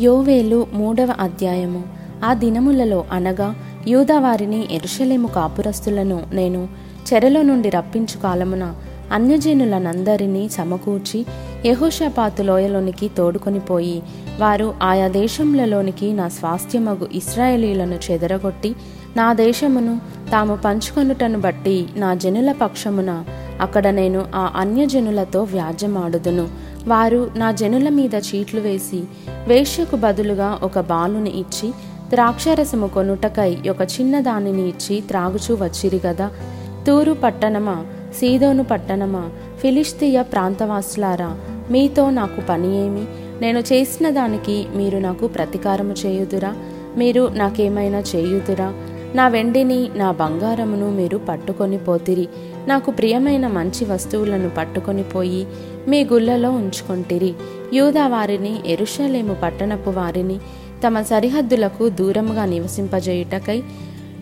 యోవేలు మూడవ అధ్యాయము. ఆ దినములలో అనగా యూదావారిని ఎరుషలేము కాపురస్తులను నేను చెరలో నుండి రప్పించు కాలమున అన్యజనులనందరినీ సమకూర్చి యహోషపాతు లోయలోనికి తోడుకొని పోయి వారు ఆయా దేశములలోనికి నా స్వాస్థ్యమగు ఇస్రాయేలీలను చెదరగొట్టి నా దేశమును తాము పంచుకొనుటను బట్టి నా జనుల పక్షమున అక్కడ నేను ఆ అన్యజనులతో వ్యాజ్యమాడుదును. వారు నా జనుల మీద చీట్లు వేసి వేశ్యకు బదులుగా ఒక బాలుని ఇచ్చి ద్రాక్షరసము కొనుటకై ఒక చిన్న దానిని ఇచ్చి త్రాగుచూ వచ్చిరి గదా. తూరు పట్టణమా సీదోను పట్టణమా ఫిలిస్తీయ ప్రాంతవాసులారా మీతో నాకు పని ఏమి? నేను చేసిన దానికి మీరు నాకు ప్రతీకారము చేయుదురా? మీరు నాకేమైనా చేయుదురా? నా వెండిని నా బంగారమును మీరు పట్టుకొని పోతిరి. నాకు ప్రియమైన మంచి వస్తువులను పట్టుకొని పోయి మీ గుళ్ళలో ఉంచుకొంటిరి. యూదా వారిని ఎరుషలేము పట్టణపు వారిని తమ సరిహద్దులకు దూరముగా నివసింపజేయుటకై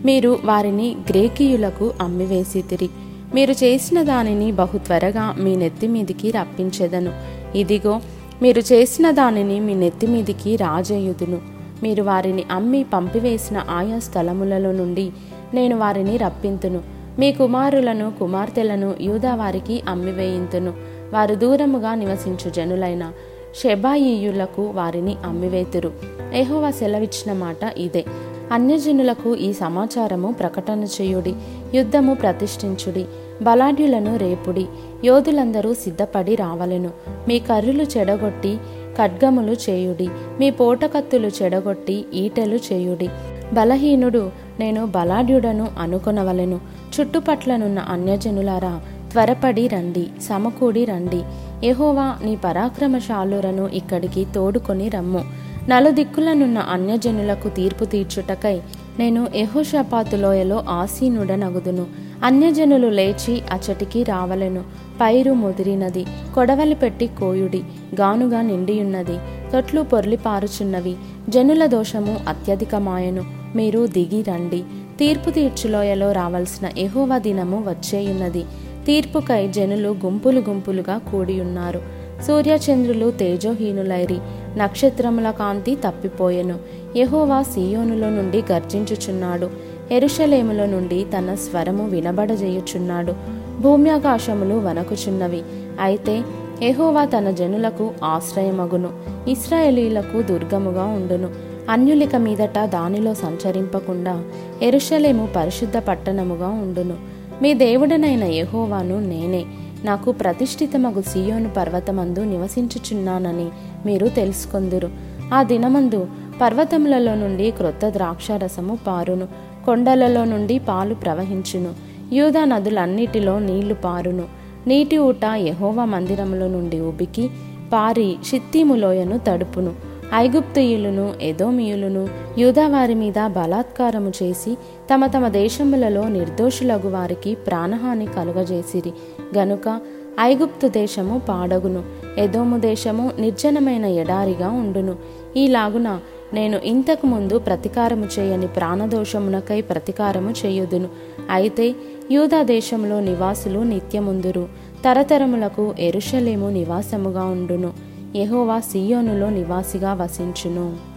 మీరు వారిని గ్రేకీయులకు అమ్మివేసితిరి. మీరు చేసిన దానిని బహు త్వరగా మీ నెత్తి మీదికి రప్పించెదను. ఇదిగో మీరు చేసిన దానిని మీ నెత్తి మీదికి రాజేయుదును. మీరు వారిని అమ్మి పంపివేసిన ఆయా స్థలములలో నుండి నేను వారిని రప్పింతును. మీ కుమారులను కుమార్తెలను యూదా వారికి అమ్మివేయింతును. వారు దూరముగా నివసించు జనులైన షెబాయియులకు వారిని అమ్మివేతురు. ఏహోవా సెలవిచ్చిన మాట ఇదే. అన్యజనులకు ఈ సమాచారము ప్రకటన చేయుడి యుద్ధము ప్రతిష్ఠించుడి బలాఢ్యులను రేపుడి యోధులందరూ సిద్ధపడి రావలెను. మీ కర్రులు చెడగొట్టి ఖడ్గములు చేయుడి. మీ పోటకత్తులు చెడగొట్టి ఈటెలు చేయుడి. బలహీనుడు నేను బలాఢ్యుడను అనుకొనవలెను. చుట్టుపట్లనున్న అన్యజనులారా త్వరపడి రండి సమకూడి రండి. ఎహోవా నీ పరాక్రమశాలురను ఇక్కడికి తోడుకొని రమ్ము. నలుదిక్కులనున్న అన్యజనులకు తీర్పు తీర్చుటకై నేను ఎహోషపాతులోయలో ఆసీనుడనగుదును. అన్యజనులు లేచి అచటికి రావలెను. పైరు ముదిరినది కొడవలి పెట్టి కోయుడి గానుగా నిండియున్నది తొట్లు పొర్లిపారుచున్నవి జనుల దోషము అత్యధికమాయను మీరు దిగి రండి. తీర్పు తీర్చులోయలో రావలసిన ఎహోవ దినము వచ్చేయున్నది. తీర్పుకై జనులు గుంపులు గుంపులుగా కూడియున్నారు. సూర్యచంద్రులు తేజోహీనులైరి నక్షత్రముల కాంతి తప్పిపోయెను. యహోవా సీయోనులో నుండి గర్జించుచున్నాడు. ఎరుషలేములో నుండి తన స్వరము వినబడజేయుచున్నాడు. భూమ్యాకాశములు వనకుచున్నవి అయితే ఎహోవా తన జనులకు ఆశ్రయమగును. ఇస్రాయేలీలకు దుర్గముగా ఉండును. అన్యులిక మీదట దానిలో సంచరింపకుండా ఎరుషలేము పరిశుద్ధ పట్టణముగా ఉండును. మీ దేవుడనైన యహోవాను నేనే. నాకు ప్రతిష్ఠితమగు సియోను పర్వతమందు నివసించుచున్నానని మీరు తెలుసుకొందురు. ఆ దినమందు పర్వతములలో నుండి క్రొత్త ద్రాక్షారసము పారును. కొండలలో నుండి పాలు ప్రవహించును. యూదా నదులన్నిటిలో నీళ్ళు పారును. నీటి ఊట యహోవ మందిరములో నుండి ఉబికి పారి షిత్తీములోయను తడుపును. ఐగుప్తుయులను ఎదోమియులను యూదావారి మీద బలాత్కారము చేసి తమ తమ దేశములలో నిర్దోషులగు వారికి ప్రాణహాని కలుగజేసిరి. గనుక ఐగుప్తు దేశము పాడగును. ఎదోము దేశము నిర్జనమైన ఎడారిగా ఉండును. ఈలాగున నేను ఇంతకు ముందు చేయని ప్రాణదోషమునకై ప్రతీకారము చేయుదును. అయితే యూదా దేశంలో నివాసులు నిత్యముందురు. తరతరములకు ఎరుషలేము నివాసముగా ఉండును. యహోవా సియోనులో నివాసిగా వసించును.